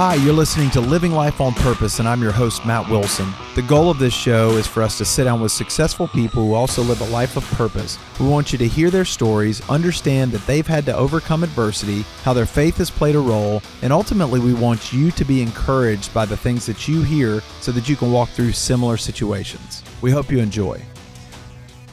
Hi, you're listening to Living Life on Purpose, and I'm your host, Matt Wilson. The goal of this show is for us to sit down with successful people who also live a life of purpose. We want you to hear their stories, understand that they've had to overcome adversity, how their faith has played a role, and ultimately, we want you to be encouraged by the things that you hear so that you can walk through similar situations. We hope you enjoy.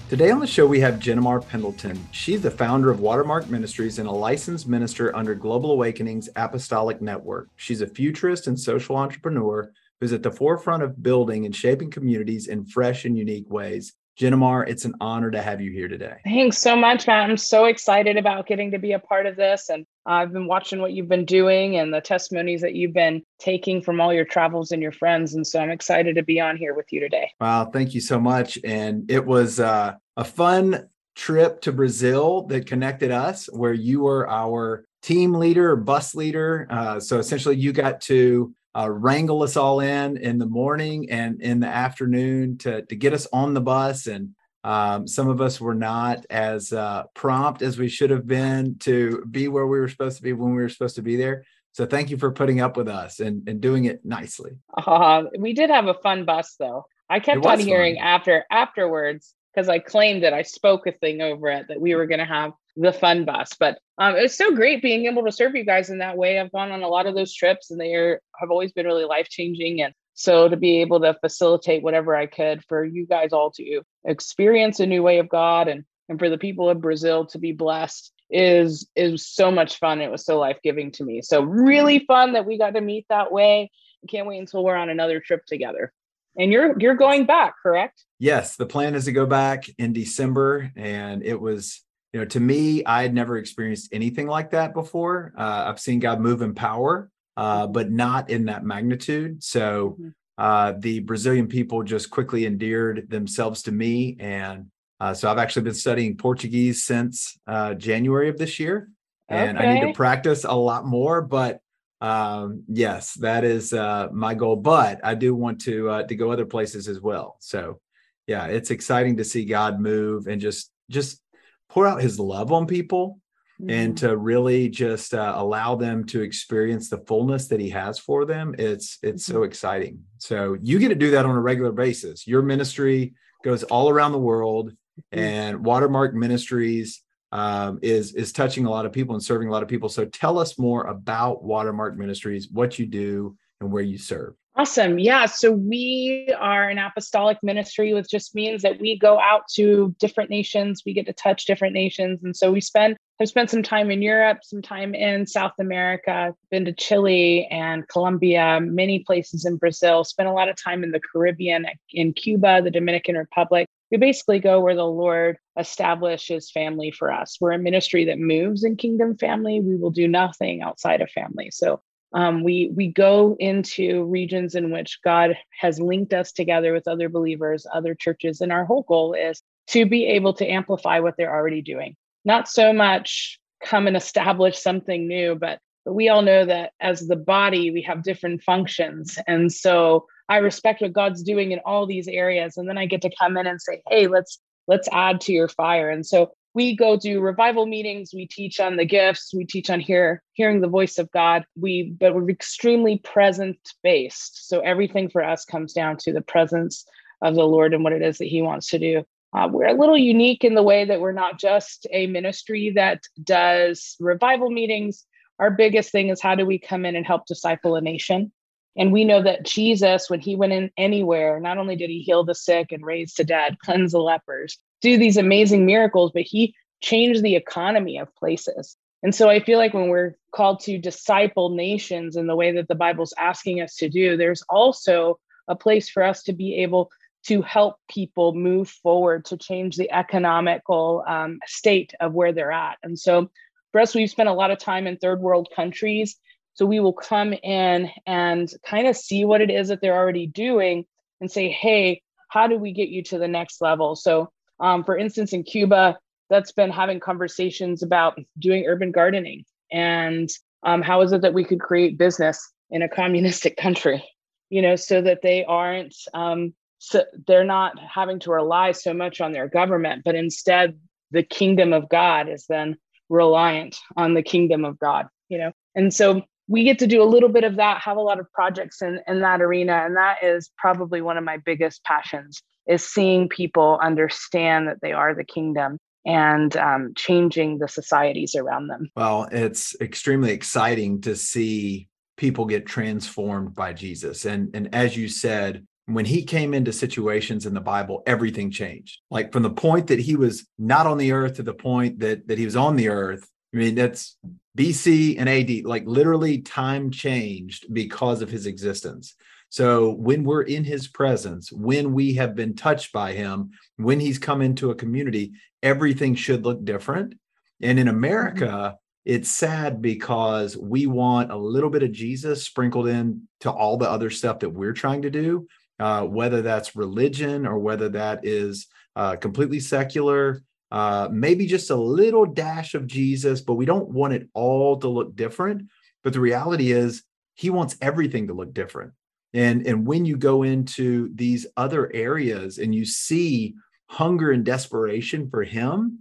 Today on the show, we have Jenimar Pendleton. She's the founder of Watermark Ministries and a licensed minister under Global Awakening's Apostolic Network. She's a futurist and social entrepreneur who's at the forefront of building and shaping communities in fresh and unique ways. Jenimar, it's an honor to have you here today. Thanks so much, Matt. I'm so excited about getting to be a part of this. And I've been watching what you've been doing and the testimonies that you've been taking from all your travels and your friends. And so I'm excited to be on here with you today. Wow, thank you so much. And it was uh, a fun trip to Brazil that connected us, where you were our team leader bus leader. Uh, so essentially, you got to uh, wrangle us all in in the morning and in the afternoon to to get us on the bus and um, some of us were not as uh, prompt as we should have been to be where we were supposed to be when we were supposed to be there. So thank you for putting up with us and, and doing it nicely. Uh, we did have a fun bus though. I kept on hearing fun. after afterwards because I claimed that I spoke a thing over it that we were going to have the fun bus. But um, it was so great being able to serve you guys in that way. I've gone on a lot of those trips and they are, have always been really life changing. And so to be able to facilitate whatever I could for you guys all to experience a new way of God and and for the people of Brazil to be blessed is is so much fun. It was so life-giving to me. So really fun that we got to meet that way. Can't wait until we're on another trip together. And you're you're going back, correct? Yes, the plan is to go back in December and it was you know to me I had never experienced anything like that before. Uh, I've seen God move in power uh, but not in that magnitude. So mm-hmm. uh, the Brazilian people just quickly endeared themselves to me. And uh, so I've actually been studying Portuguese since uh, January of this year. And okay. I need to practice a lot more. But um, yes, that is uh, my goal. But I do want to uh, to go other places as well. So yeah, it's exciting to see God move and just just pour out his love on people mm-hmm. and to really just uh, allow them to experience the fullness that he has for them it's it's mm-hmm. so exciting so you get to do that on a regular basis your ministry goes all around the world mm-hmm. and watermark ministries um, is is touching a lot of people and serving a lot of people so tell us more about watermark ministries what you do and where you serve Awesome. Yeah. So we are an apostolic ministry, which just means that we go out to different nations. We get to touch different nations. And so we spend have spent some time in Europe, some time in South America, been to Chile and Colombia, many places in Brazil, spent a lot of time in the Caribbean, in Cuba, the Dominican Republic. We basically go where the Lord establishes family for us. We're a ministry that moves in kingdom family. We will do nothing outside of family. So um, we we go into regions in which God has linked us together with other believers, other churches, and our whole goal is to be able to amplify what they're already doing not so much come and establish something new, but but we all know that as the body, we have different functions. And so I respect what God's doing in all these areas. And then I get to come in and say, hey, let's let's add to your fire. And so we go do revival meetings we teach on the gifts we teach on hear hearing the voice of god we but we're extremely present based so everything for us comes down to the presence of the lord and what it is that he wants to do uh, we're a little unique in the way that we're not just a ministry that does revival meetings. Our biggest thing is how do we come in and help disciple a nation? And we know that Jesus, when he went in anywhere, not only did he heal the sick and raise the dead, cleanse the lepers, do these amazing miracles, but he changed the economy of places. And so I feel like when we're called to disciple nations in the way that the Bible's asking us to do, there's also a place for us to be able to help people move forward to change the economical um, state of where they're at. And so for us, we've spent a lot of time in third world countries. So we will come in and kind of see what it is that they're already doing and say, hey, how do we get you to the next level? So, um, for instance, in Cuba, that's been having conversations about doing urban gardening and um, how is it that we could create business in a communistic country, you know, so that they aren't um, so they're not having to rely so much on their government, but instead the kingdom of God is then reliant on the kingdom of God, you know? And so we get to do a little bit of that, have a lot of projects in, in that arena. And that is probably one of my biggest passions is seeing people understand that they are the kingdom and um, changing the societies around them. Well, it's extremely exciting to see people get transformed by Jesus. And, and as you said, when he came into situations in the Bible, everything changed. Like from the point that he was not on the earth to the point that, that he was on the earth. I mean, that's BC and AD, like literally time changed because of his existence. So when we're in his presence, when we have been touched by him, when he's come into a community, everything should look different. And in America, mm-hmm. it's sad because we want a little bit of Jesus sprinkled in to all the other stuff that we're trying to do, uh, whether that's religion or whether that is uh, completely secular, uh, maybe just a little dash of Jesus, but we don't want it all to look different. But the reality is, he wants everything to look different. And, and when you go into these other areas and you see hunger and desperation for him,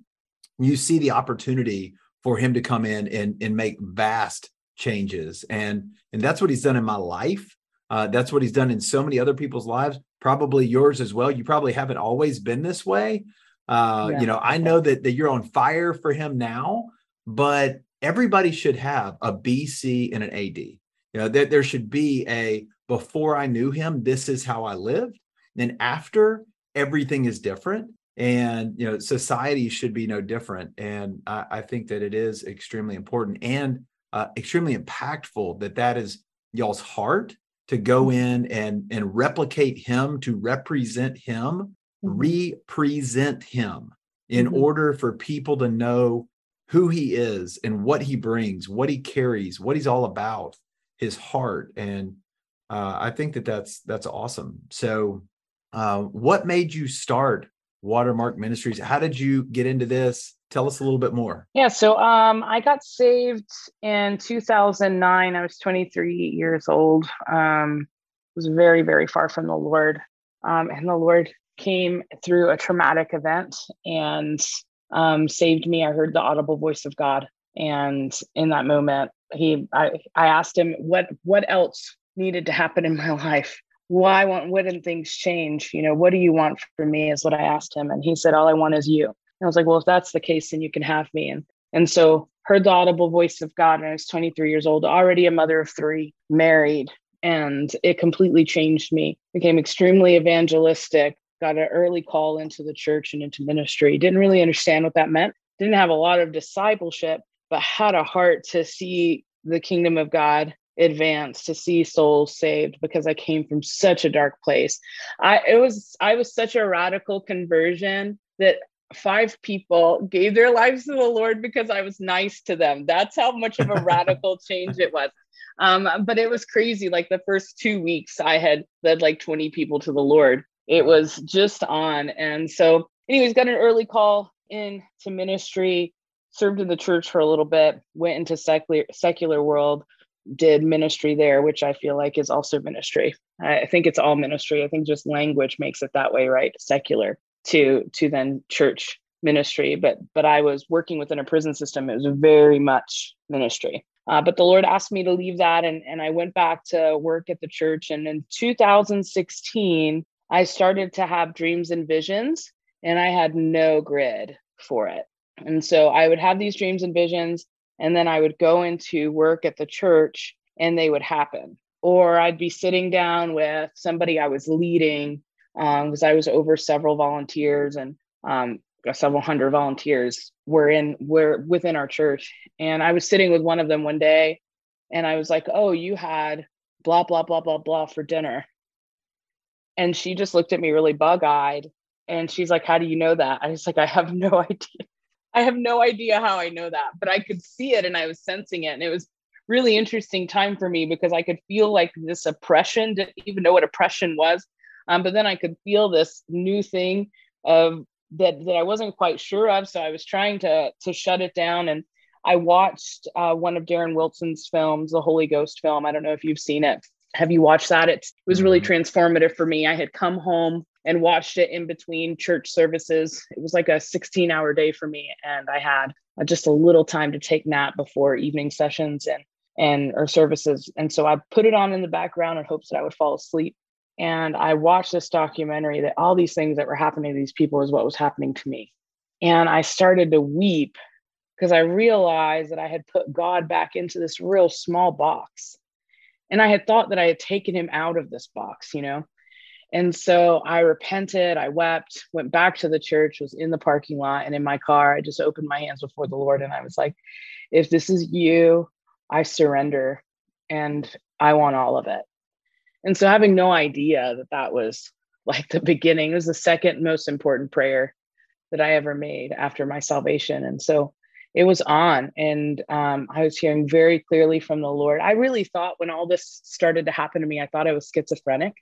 you see the opportunity for him to come in and, and make vast changes. And, and that's what he's done in my life. Uh, that's what he's done in so many other people's lives, probably yours as well. You probably haven't always been this way. Uh, yeah. You know, I know that, that you're on fire for him now, but everybody should have a BC and an AD. You know, that there should be a before I knew him, this is how I lived. And after, everything is different. And you know, society should be no different. And I, I think that it is extremely important and uh, extremely impactful that that is y'all's heart to go mm-hmm. in and and replicate him, to represent him. Represent him in mm-hmm. order for people to know who he is and what he brings, what he carries, what he's all about, his heart. And uh, I think that that's that's awesome. So, uh, what made you start Watermark Ministries? How did you get into this? Tell us a little bit more. Yeah, so um, I got saved in 2009. I was 23 years old. Um, was very very far from the Lord, um, and the Lord came through a traumatic event and um, saved me. I heard the audible voice of God, and in that moment, he I, I asked him what what else needed to happen in my life. Why want wouldn't things change? You know, what do you want for me? Is what I asked him. And he said, All I want is you. And I was like, Well, if that's the case, then you can have me. And and so heard the audible voice of God when I was 23 years old, already a mother of three, married, and it completely changed me. Became extremely evangelistic, got an early call into the church and into ministry. Didn't really understand what that meant. Didn't have a lot of discipleship, but had a heart to see the kingdom of God advance to see souls saved because I came from such a dark place. I it was I was such a radical conversion that five people gave their lives to the Lord because I was nice to them. That's how much of a radical change it was. Um, but it was crazy. Like the first two weeks, I had led like 20 people to the Lord. It was just on. And so, anyways, got an early call into ministry, served in the church for a little bit, went into secular secular world, did ministry there, which I feel like is also ministry. I think it's all ministry. I think just language makes it that way, right? Secular to to then church ministry. But but I was working within a prison system. It was very much ministry. Uh, but the Lord asked me to leave that, and and I went back to work at the church. And in 2016, I started to have dreams and visions, and I had no grid for it. And so I would have these dreams and visions and then I would go into work at the church and they would happen. Or I'd be sitting down with somebody I was leading because um, I was over several volunteers and um, several hundred volunteers were in were within our church. And I was sitting with one of them one day and I was like, Oh, you had blah, blah, blah, blah, blah for dinner. And she just looked at me really bug eyed and she's like, How do you know that? I was like, I have no idea. I have no idea how I know that, but I could see it and I was sensing it. And it was really interesting time for me because I could feel like this oppression, didn't even know what oppression was. Um, but then I could feel this new thing of that that I wasn't quite sure of. So I was trying to to shut it down. And I watched uh, one of Darren Wilson's films, the Holy Ghost film. I don't know if you've seen it. Have you watched that? It's, it was really mm-hmm. transformative for me. I had come home and watched it in between church services. It was like a 16 hour day for me. And I had just a little time to take nap before evening sessions. And and or services. And so I put it on in the background in hopes that I would fall asleep. And I watched this documentary that all these things that were happening to these people is what was happening to me. And I started to weep because I realized that I had put God back into this real small box. And I had thought that I had taken him out of this box, you know? And so I repented, I wept, went back to the church, was in the parking lot and in my car. I just opened my hands before the Lord and I was like, if this is you, I surrender and I want all of it. And so having no idea that that was like the beginning, it was the second most important prayer that I ever made after my salvation. And so it was on, and um, I was hearing very clearly from the Lord. I really thought when all this started to happen to me, I thought I was schizophrenic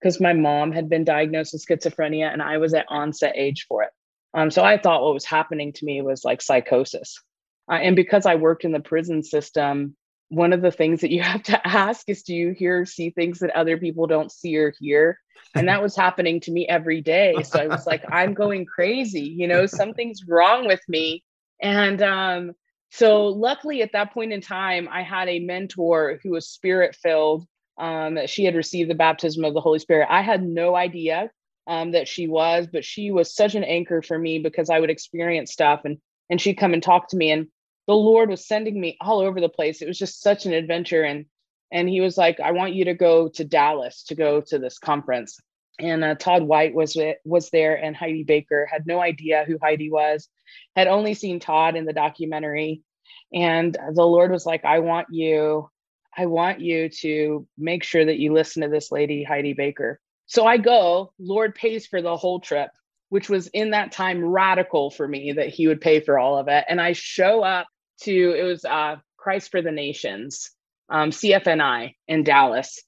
because my mom had been diagnosed with schizophrenia and I was at onset age for it. Um, so I thought what was happening to me was like psychosis. Uh, and because I worked in the prison system, one of the things that you have to ask is do you hear see things that other people don't see or hear and that was happening to me every day so i was like i'm going crazy you know something's wrong with me and um, so luckily at that point in time i had a mentor who was spirit filled um, she had received the baptism of the holy spirit i had no idea um, that she was but she was such an anchor for me because i would experience stuff and and she'd come and talk to me and the Lord was sending me all over the place. It was just such an adventure. And and he was like, I want you to go to Dallas to go to this conference. And uh, Todd White was was there, and Heidi Baker had no idea who Heidi was, had only seen Todd in the documentary. And the Lord was like, I want you, I want you to make sure that you listen to this lady, Heidi Baker. So I go, Lord pays for the whole trip which was in that time radical for me that he would pay for all of it. And I show up to, it was uh, Christ for the Nations, um, CFNI in Dallas.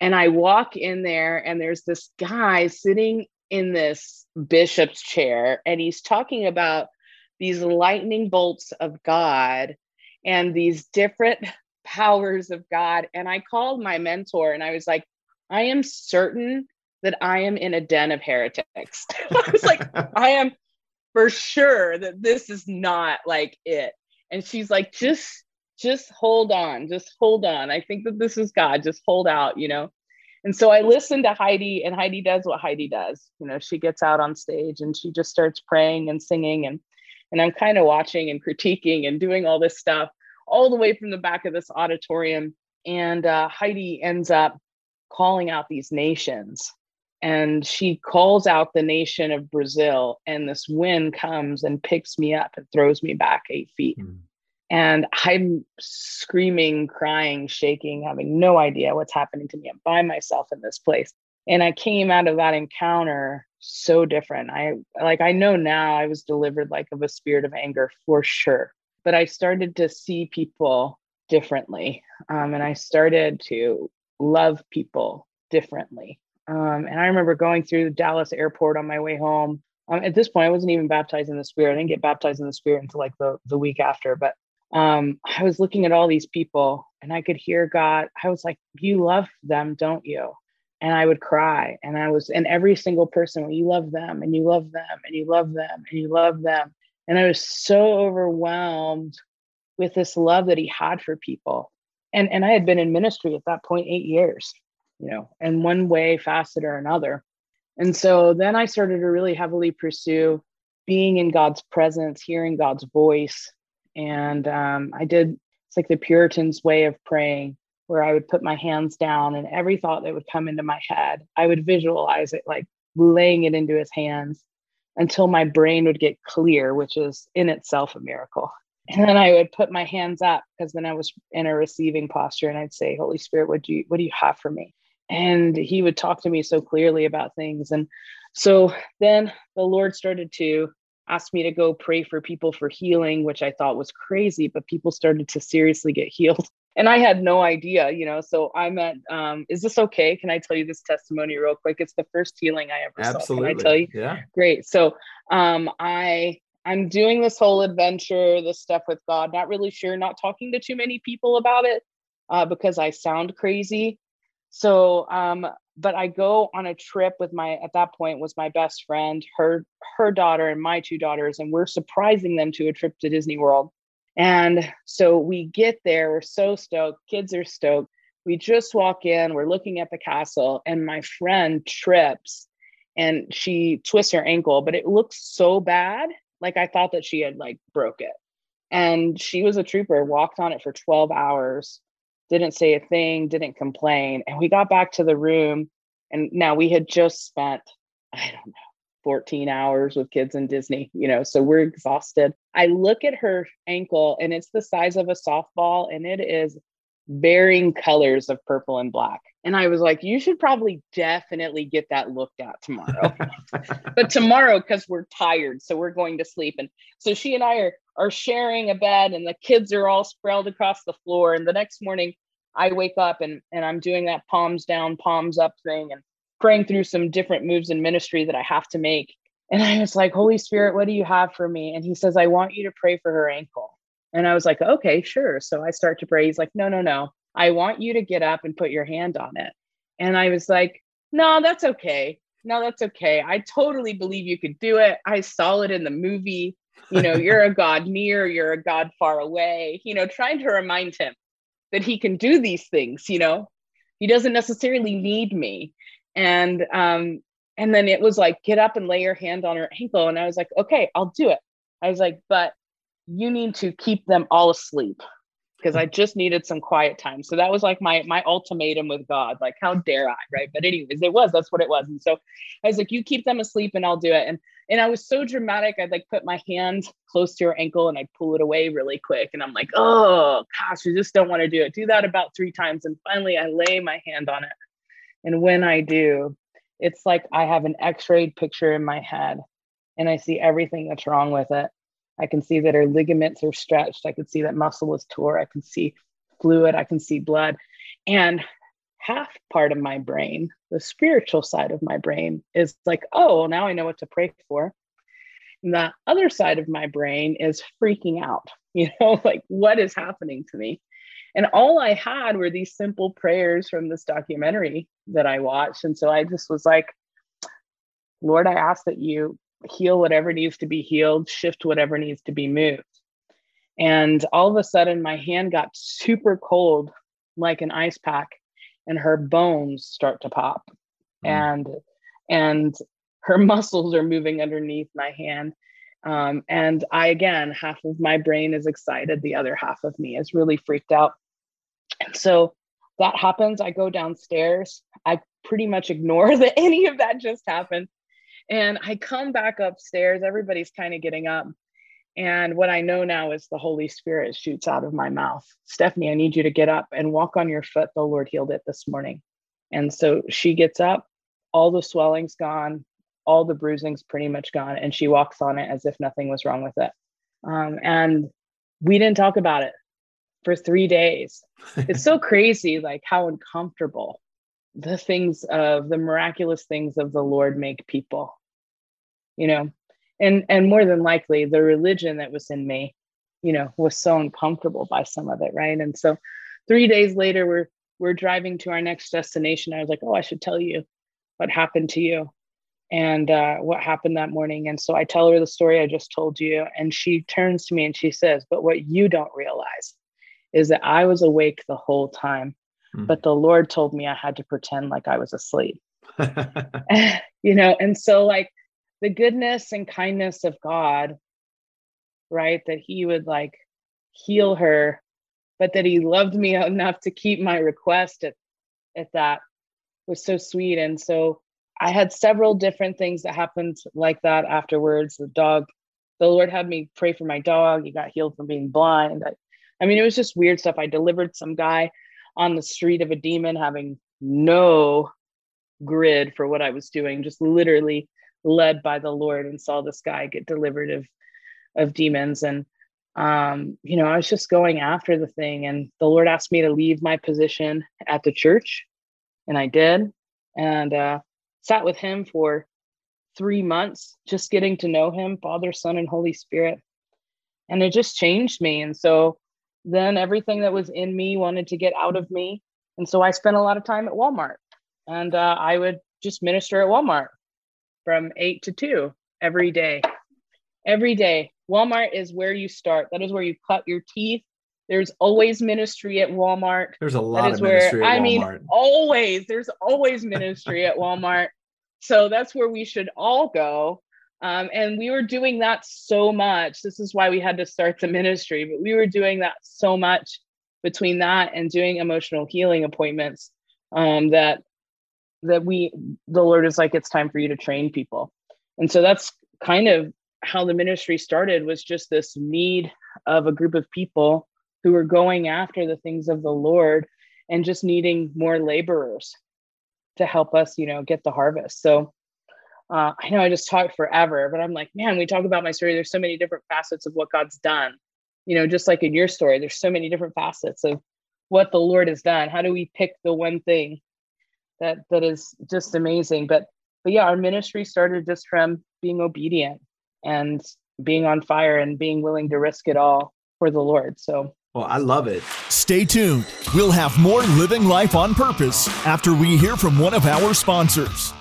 And I walk in there, and there's this guy sitting in this bishop's chair, and he's talking about these lightning bolts of God and these different powers of God. And I called my mentor and I was like, I am certain that I am in a den of heretics. I was like, I am for sure that this is not like it. And she's like, just, just hold on, just hold on. I think that this is God. Just hold out, you know. And so I listened to Heidi, and Heidi does what Heidi does. You know, she gets out on stage and she just starts praying and singing, and and I'm kind of watching and critiquing and doing all this stuff all the way from the back of this auditorium. And uh, Heidi ends up calling out these nations and she calls out the nation of Brazil, and this wind comes and picks me up and throws me back eight feet. Mm. And I'm screaming, crying, shaking, having no idea what's happening to me. I'm by myself in this place. And I came out of that encounter so different. I like, I know now I was delivered like of a spirit of anger for sure. But I started to see people differently. Um, and I started to love people differently um, and I remember going through Dallas airport on my way home. Um, at this point, I wasn't even baptized in the Spirit. I didn't get baptized in the Spirit until like the, the week after. But um, I was looking at all these people and I could hear God. I was like, You love them, don't you? And I would cry. And I was, and every single person, you love them and you love them and you love them and you love them. And I was so overwhelmed with this love that he had for people. And, and I had been in ministry at that point eight years you know, in one way, facet or another. And so then I started to really heavily pursue being in God's presence, hearing God's voice. And um, I did, it's like the Puritans' way of praying, where I would put my hands down and every thought that would come into my head, I would visualize it like laying it into his hands until my brain would get clear, which is in itself a miracle. And then I would put my hands up because then I was in a receiving posture and I'd say, Holy Spirit, what do you what do you have for me? and he would talk to me so clearly about things and so then the lord started to ask me to go pray for people for healing which i thought was crazy but people started to seriously get healed. And i had no idea you know so i met um, is this okay? Can i tell you this testimony real quick? It's the first healing i ever Absolutely. saw can i tell you? Yeah. Great. So um, i i'm doing this whole adventure this stuff with god not really sure not talking to too many people about it uh, because i sound crazy. So um but i go on a trip with my at that point was my best friend her her daughter and my two daughters and we're surprising them to a trip to disney world And so we get there, we're so stoked, kids are stoked. We just walk in, we're looking at the castle, and my friend trips and she twists her ankle, but it looks so bad. Like I thought that she had like broke it. And she was a trooper, walked on it for 12 hours, didn't say a thing, didn't complain. And we got back to the room, and now we had just spent, I don't know, 14 hours with kids in Disney, you know, so we're exhausted. I look at her ankle and it's the size of a softball and it is varying colors of purple and black. And I was like, you should probably definitely get that looked at tomorrow. but tomorrow, because we're tired, so we're going to sleep. And so she and I are are sharing a bed and the kids are all sprawled across the floor. And the next morning I wake up and and I'm doing that palms down, palms up thing and praying through some different moves in ministry that I have to make. And I was like, Holy Spirit, what do you have for me? And he says, I want you to pray for her ankle. And I was like, okay, sure. So I start to pray. He's like, no, no, no. I want you to get up and put your hand on it. And I was like, no, that's okay. No, that's okay. I totally believe you could do it. I saw it in the movie. You know, you're a God near, you're a God far away. You know, trying to remind him that he can do these things, you know, he doesn't necessarily need me. And um, and then it was like, get up and lay your hand on her ankle. And I was like, okay, I'll do it. I was like, but you need to keep them all asleep because I just needed some quiet time. So that was like my my ultimatum with God. Like, how dare I? Right. But anyways, it was, that's what it was. And so I was like, you keep them asleep and I'll do it. And and I was so dramatic. I'd like put my hand close to her ankle and I'd pull it away really quick. And I'm like, oh gosh, you just don't want to do it. Do that about three times. And finally I lay my hand on it. And when I do, it's like I have an x-rayed picture in my head and I see everything that's wrong with it. I can see that her ligaments are stretched. I can see that muscle is tore. I can see fluid. I can see blood. And half part of my brain, the spiritual side of my brain, is like, oh, well, now I know what to pray for. And the other side of my brain is freaking out, you know, like what is happening to me? And all I had were these simple prayers from this documentary that I watched. And so I just was like, Lord, I ask that you heal whatever needs to be healed, shift whatever needs to be moved. And all of a sudden, my hand got super cold, like an ice pack, and her bones start to pop. Mm. And and her muscles are moving underneath my hand. Um, and I, again, half of my brain is excited, the other half of me is really freaked out. And so that happens. I go downstairs. I pretty much ignore that any of that just happened. And I come back upstairs, everybody's kind of getting up. And what I know now is the Holy Spirit shoots out of my mouth. Stephanie, I need you to get up and walk on your foot. The Lord healed it this morning. And so she gets up, all the swelling's gone, all the bruising's pretty much gone, and she walks on it as if nothing was wrong with it. Um, and we didn't talk about it for three days. it's so crazy, like how uncomfortable the things of the miraculous things of the Lord make people, you know, and and more than likely the religion that was in me, you know, was so uncomfortable by some of it, right? And so, three days later, we're we're driving to our next destination. I was like, oh, I should tell you what happened to you and uh, what happened that morning. And so I tell her the story I just told you, and she turns to me and she says, "But what you don't realize is that I was awake the whole time." Mm. But the Lord told me I had to pretend like I was asleep. you know, and so like the goodness and kindness of God, right? That He would like heal her, but that He loved me enough to keep my request at, at that was so sweet. And so I had several different things that happened like that afterwards. The dog, the Lord had me pray for my dog. He got healed from being blind. I, I mean, it was just weird stuff. I delivered some guy on the street of a demon, having no grid for what I was doing, just literally led by the Lord and saw this guy get delivered of of demons. And um, you know, I was just going after the thing. And the Lord asked me to leave my position at the church. And I did. And uh sat with him for three months, just getting to know him, Father, Son, and Holy Spirit. And it just changed me. And so then everything that was in me wanted to get out of me. And so I spent a lot of time at Walmart and uh, I would just minister at Walmart from eight to two every day. every day. Walmart is where you start. That is where you cut your teeth. There's always ministry at Walmart. There's a lot that is of ministry where, I mean, always. There's always ministry at Walmart. So that's where we should all go. Um, and we were doing that so much. This is why we had to start the ministry, but we were doing that so much between that and doing emotional healing appointments um, that that we the Lord is like, it's time for you to train people. And so that's kind of how the ministry started was just this need of a group of people who were going after the things of the Lord and just needing more laborers to help us, you know, get the harvest. So uh, I know I just talked forever, but I'm like, man, we talk about my story. There's so many different facets of what God's done. You know, just like in your story, there's so many different facets of what the Lord has done. How do we pick the one thing that that is just amazing? But but yeah, our ministry started just from being obedient and being on fire and being willing to risk it all for the Lord. So well, I love it. Stay tuned. We'll have more living life on purpose after we hear from one of our sponsors.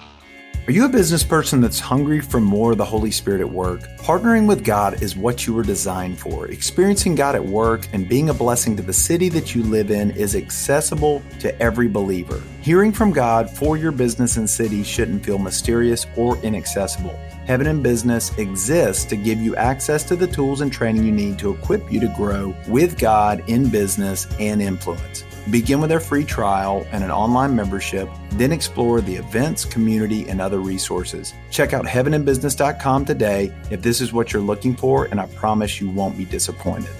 Are you a business person that's hungry for more of the Holy Spirit at work? Partnering with God is what you were designed for. Experiencing God at work and being a blessing to the city that you live in is accessible to every believer. Hearing from God for your business and city shouldn't feel mysterious or inaccessible. Heaven and Business exists to give you access to the tools and training you need to equip you to grow with God in business and influence. Begin with our free trial and an online membership, then explore the events, community, and other resources. Check out heaveninbusiness.com today if this is what you're looking for, and I promise you won't be disappointed.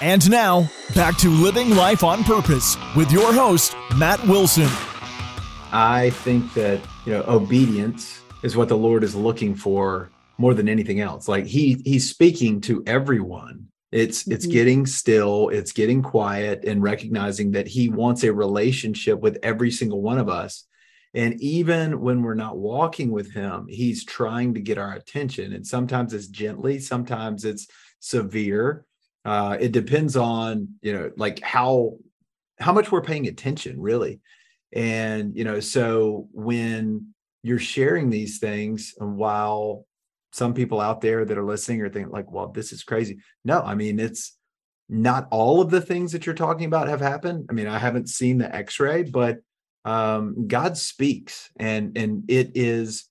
And now, back to Living Life on Purpose with your host, Matt Wilson. I think that, you know, obedience is what the Lord is looking for more than anything else. Like he he's speaking to everyone it's mm-hmm. it's getting still, it's getting quiet and recognizing that he wants a relationship with every single one of us. And even when we're not walking with him, he's trying to get our attention. And sometimes it's gently, sometimes it's severe. Uh, it depends on, you know, like how how much we're paying attention, really. And, you know, so when you're sharing these things and while some people out there that are listening are thinking like, well, this is crazy. No, I mean, it's not all of the things that you're talking about have happened. I mean, I haven't seen the x-ray, but um, God speaks and, and it is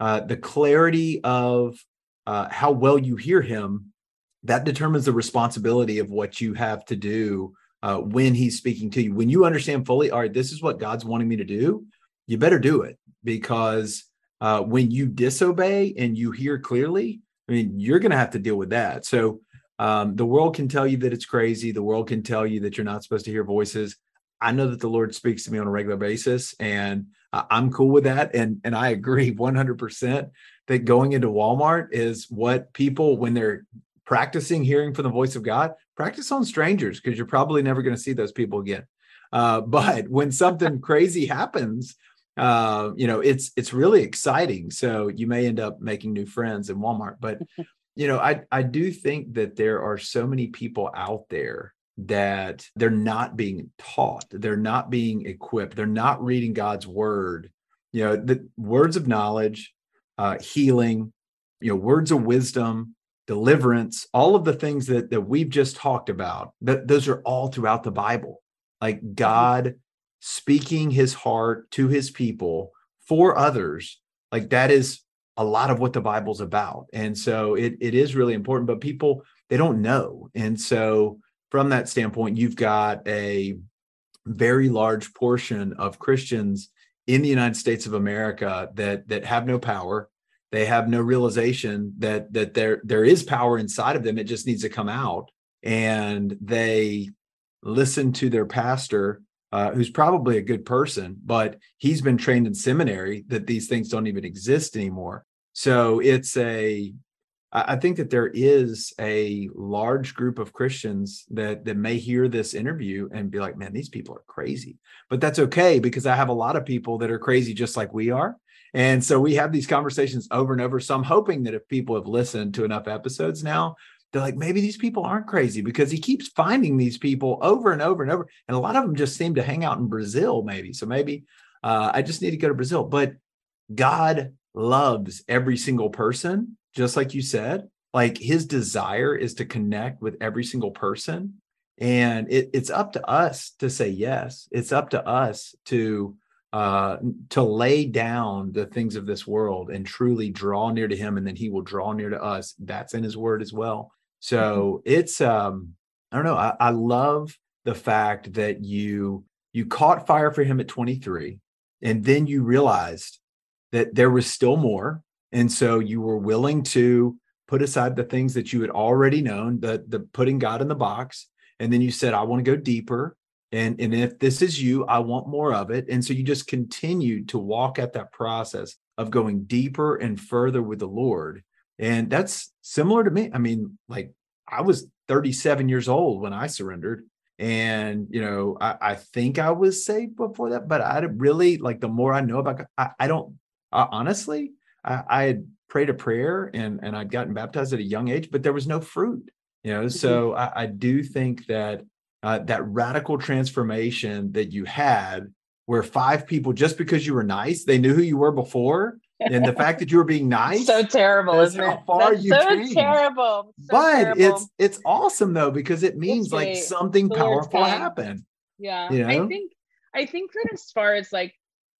uh, the clarity of uh, how well you hear him that determines the responsibility of what you have to do uh, when he's speaking to you. When you understand fully, all right, this is what God's wanting me to do, you better do it because uh, when you disobey and you hear clearly, I mean, you're going to have to deal with that. So um, the world can tell you that it's crazy. The world can tell you that you're not supposed to hear voices. I know that the Lord speaks to me on a regular basis, and I'm cool with that. And and I agree 100% that going into Walmart is what people when they're practicing hearing from the voice of God, practice on strangers because you're probably never going to see those people again. Uh, but when something crazy happens, uh, you know, it's it's really exciting. So you may end up making new friends in Walmart. But you know, I I do think that there are so many people out there that they're not being taught, they're not being equipped, they're not reading God's word. You know, the words of knowledge, uh, healing, you know, words of wisdom, deliverance, all of the things that that we've just talked about. That those are all throughout the Bible. Like mm-hmm. God speaking his heart to his people for others like that is a lot of what the bible's about. And so it, it is really important but people they don't know. And so from that standpoint you've got a very large portion of christians in the united states of america that that have no power. They have no realization that that there there is power inside of them. It just needs to come out. And they listen to their pastor uh, who's probably a good person, but he's been trained in seminary that these things don't even exist anymore. So it's a, I think that there is a large group of Christians that that may hear this interview and be like, "Man, these people are crazy," but that's okay because I have a lot of people that are crazy just like we are, and so we have these conversations over and over. So I'm hoping that if people have listened to enough episodes now, they're like, maybe these people aren't crazy because he keeps finding these people over and over and over. And a lot of them just seem to hang out in Brazil, maybe. So maybe uh, I just need to go to Brazil. But God loves every single person just like you said, like his desire is to connect with every single person. And it, it's up to us to say yes. It's up to us to uh, to lay down the things of this world and truly draw near to him and then he will draw near to us that's in his word as well so mm-hmm. it's um i don't know I, I love the fact that you you caught fire for him at 23 and then you realized that there was still more and so you were willing to put aside the things that you had already known the the putting god in the box and then you said i want to go deeper and and if this is you i want more of it and so you just continued to walk at that process of going deeper and further with the lord and that's similar to me i mean like i was 37 years old when i surrendered and you know i, I think i was saved before that but i really like the more i know about God, I, I don't uh, honestly I, I had prayed a prayer and and i'd gotten baptized at a young age but there was no fruit you know so mm-hmm. I, I do think that uh, that radical transformation that you had where five people just because you were nice they knew who you were before and the fact that you were being nice so terrible isn't it that's you so changed. terrible so but terrible. it's it's awesome though because it means like something powerful happened yeah you know? i think i think that as far as like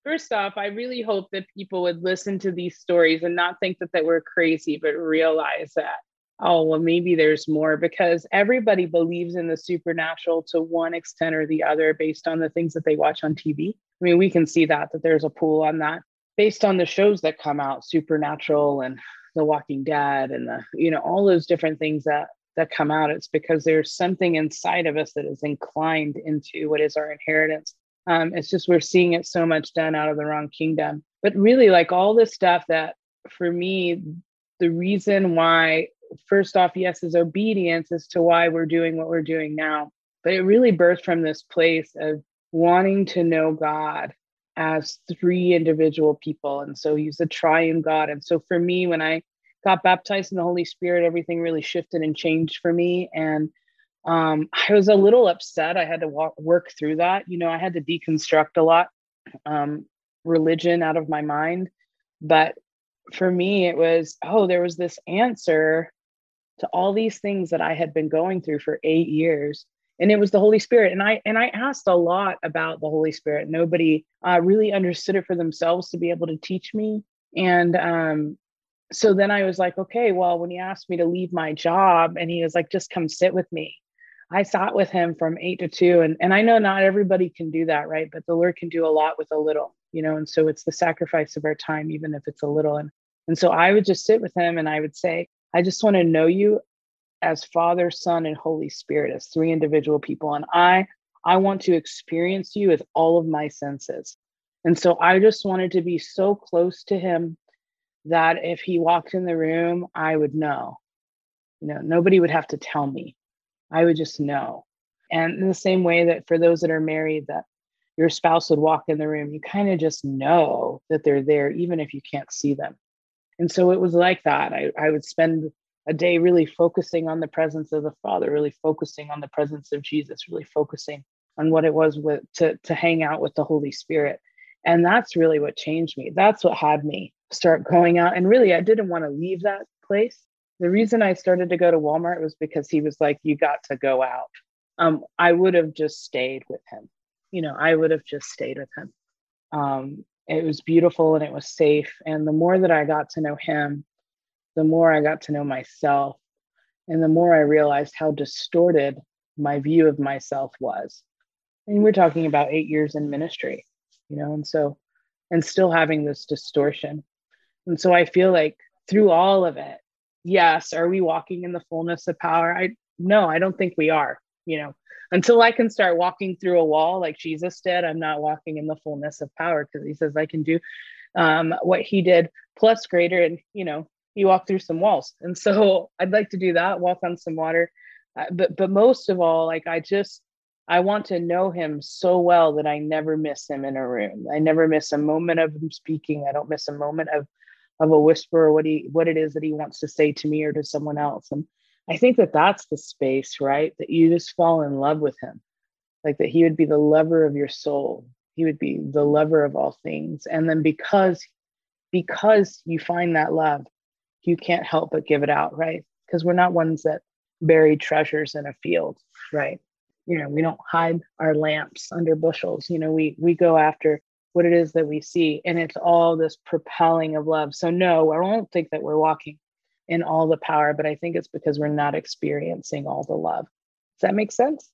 first off i really hope that people would listen to these stories and not think that, that we're crazy but realize that oh, well, maybe there's more because everybody believes in the supernatural to one extent or the other based on the things that they watch on TV. I mean, we can see that, that there's a pool on that based on the shows that come out, Supernatural and The Walking Dead and the, you know, all those different things that that come out. It's because there's something inside of us that is inclined into what is our inheritance. Um, it's just we're seeing it so much done out of the wrong kingdom. But really, like all this stuff that for me, the reason why first off, yes, is obedience as to why we're doing what we're doing now. But it really birthed from this place of wanting to know God as three individual people. And so he's a triune God. And so for me, when I got baptized in the Holy Spirit, everything really shifted and changed for me. And um, I was a little upset. I had to walk, work through that. You know, I had to deconstruct a lot um, religion out of my mind. But for me, it was, oh, there was this answer to all these things that I had been going through for eight years. And it was the Holy Spirit. And I and I asked a lot about the Holy Spirit. Nobody uh, really understood it for themselves to be able to teach me. And um, so then I was like, okay, well, when he asked me to leave my job and he was like, just come sit with me. I sat with him from eight to two. And, and I know not everybody can do that, right? But the Lord can do a lot with a little, you know, and so it's the sacrifice of our time, even if it's a little. And and so I would just sit with him and I would say, I just want to know you as Father, Son, and Holy Spirit, as three individual people. And I I want to experience you with all of my senses. And so I just wanted to be so close to him that if he walked in the room, I would know. You know, nobody would have to tell me. I would just know. And in the same way that for those that are married, that your spouse would walk in the room, you kind of just know that they're there, even if you can't see them. And so it was like that. I, I would spend a day really focusing on the presence of the Father, really focusing on the presence of Jesus, really focusing on what it was with to, to hang out with the Holy Spirit. And that's really what changed me. That's what had me start going out. And really, I didn't want to leave that place. The reason I started to go to Walmart was because he was like, You got to go out. Um, I would have just stayed with him. You know, I would have just stayed with him. Um, it was beautiful and it was safe. And the more that I got to know him, the more I got to know myself. And the more I realized how distorted my view of myself was. And we're talking about eight years in ministry, you know, and so, and still having this distortion. And so I feel like through all of it, yes, are we walking in the fullness of power? I no, I don't think we are, you know, until I can start walking through a wall like Jesus did, I'm not walking in the fullness of power because he says I can do um, what he did plus greater. And, you know, he walked through some walls. And so I'd like to do that, walk on some water. Uh, but, but most of all, like I just, I want to know him so well that I never miss him in a room. I never miss a moment of him speaking. I don't miss a moment of, of a whisper or what he, what it is that he wants to say to me or to someone else. And I think that that's the space, right? That you just fall in love with him, like that he would be the lover of your soul. He would be the lover of all things. And then because because you find that love, you can't help but give it out, right? Because we're not ones that bury treasures in a field, right? You know, we don't hide our lamps under bushels. You know, we we go after what it is that we see, and it's all this propelling of love. So no, I don't think that we're walking in all the power, but I think it's because we're not experiencing all the love. Does that make sense?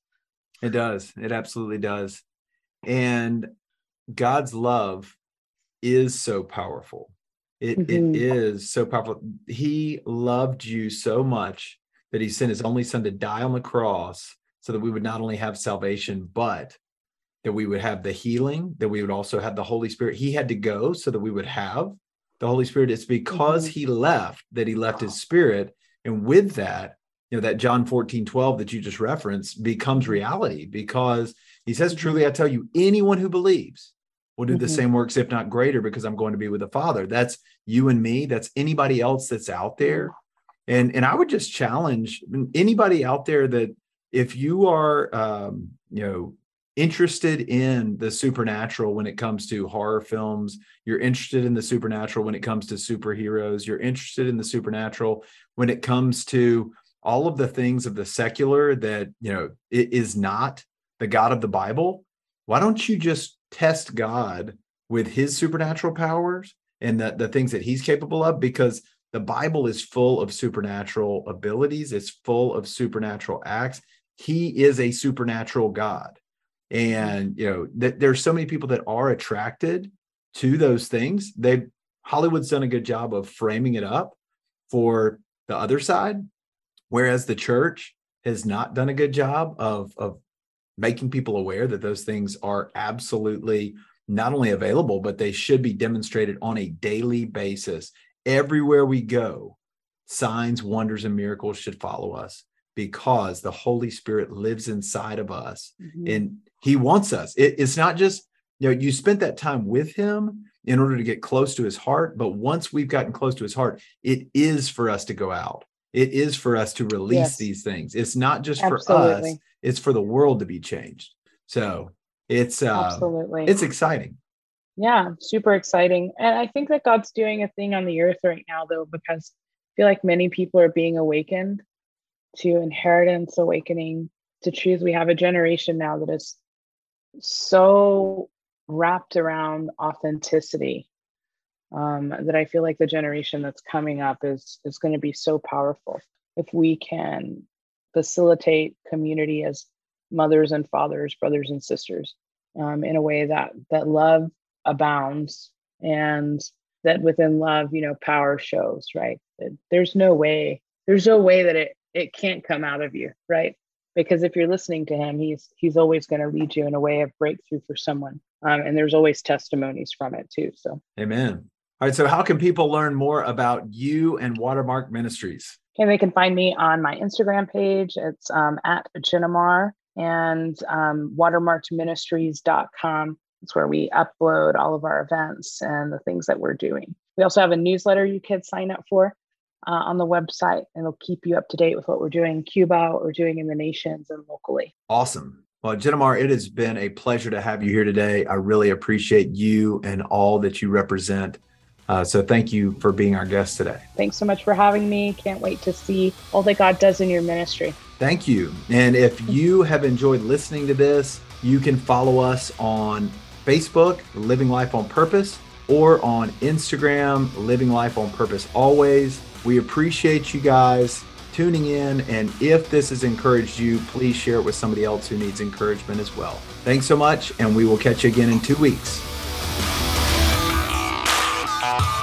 It does. It absolutely does. And God's love is so powerful. It, mm-hmm. it is so powerful. He loved you so much that he sent his only son to die on the cross so that we would not only have salvation, but that we would have the healing, that we would also have the Holy Spirit. He had to go so that we would have the Holy Spirit. It's because mm-hmm. he left that he left his spirit. And with that, you know, that John 14, 12 that you just referenced becomes reality because he says, mm-hmm. Truly, I tell you, anyone who believes will do mm-hmm. the same works, if not greater, because I'm going to be with the Father. That's you and me. That's anybody else that's out there. And and I would just challenge anybody out there that if you are um, you know interested in the supernatural when it comes to horror films you're interested in the supernatural when it comes to superheroes you're interested in the supernatural when it comes to all of the things of the secular that you know it is not the god of the bible why don't you just test god with his supernatural powers and the, the things that he's capable of because the bible is full of supernatural abilities it's full of supernatural acts. He is a supernatural god. And you know that there's so many people that are attracted to those things. They hollywood's done a good job of framing it up for the other side whereas the church has not done a good job of of making people aware that those things are absolutely not only available but they should be demonstrated on a daily basis everywhere we go signs wonders and miracles should follow us because the holy spirit lives inside of us mm-hmm. and he wants us. It, it's not just, you know, you spent that time with him in order to get close to his heart. But once we've gotten close to his heart, it is for us to go out. It is for us to release yes. these things. It's not just Absolutely. for us, it's for the world to be changed. So it's uh, Absolutely. it's exciting. Yeah, super exciting. And I think that God's doing a thing on the earth right now, though, because I feel like many people are being awakened to inheritance awakening to truth. We have a generation now that is so wrapped around authenticity um, that I feel like the generation that's coming up is is going to be so powerful if we can facilitate community as mothers and fathers, brothers and sisters, um, in a way that that love abounds and that within love, you know, power shows. Right? There's no way. There's no way that it it can't come out of you. Right? because if you're listening to him he's he's always going to lead you in a way of breakthrough for someone um, and there's always testimonies from it too so amen all right so how can people learn more about you and watermark ministries okay they can find me on my instagram page it's um, at Jenimar and um, watermarkedministries.com it's where we upload all of our events and the things that we're doing we also have a newsletter you can sign up for uh, on the website and it'll keep you up to date with what we're doing in Cuba, what we're doing in the nations and locally. Awesome. Well, Jenimar, it has been a pleasure to have you here today. I really appreciate you and all that you represent. Uh, so thank you for being our guest today. Thanks so much for having me. Can't wait to see all that God does in your ministry. Thank you. And if you have enjoyed listening to this, you can follow us on Facebook, Living Life on Purpose, or on Instagram, Living Life on Purpose Always. We appreciate you guys tuning in. And if this has encouraged you, please share it with somebody else who needs encouragement as well. Thanks so much, and we will catch you again in two weeks. Bye.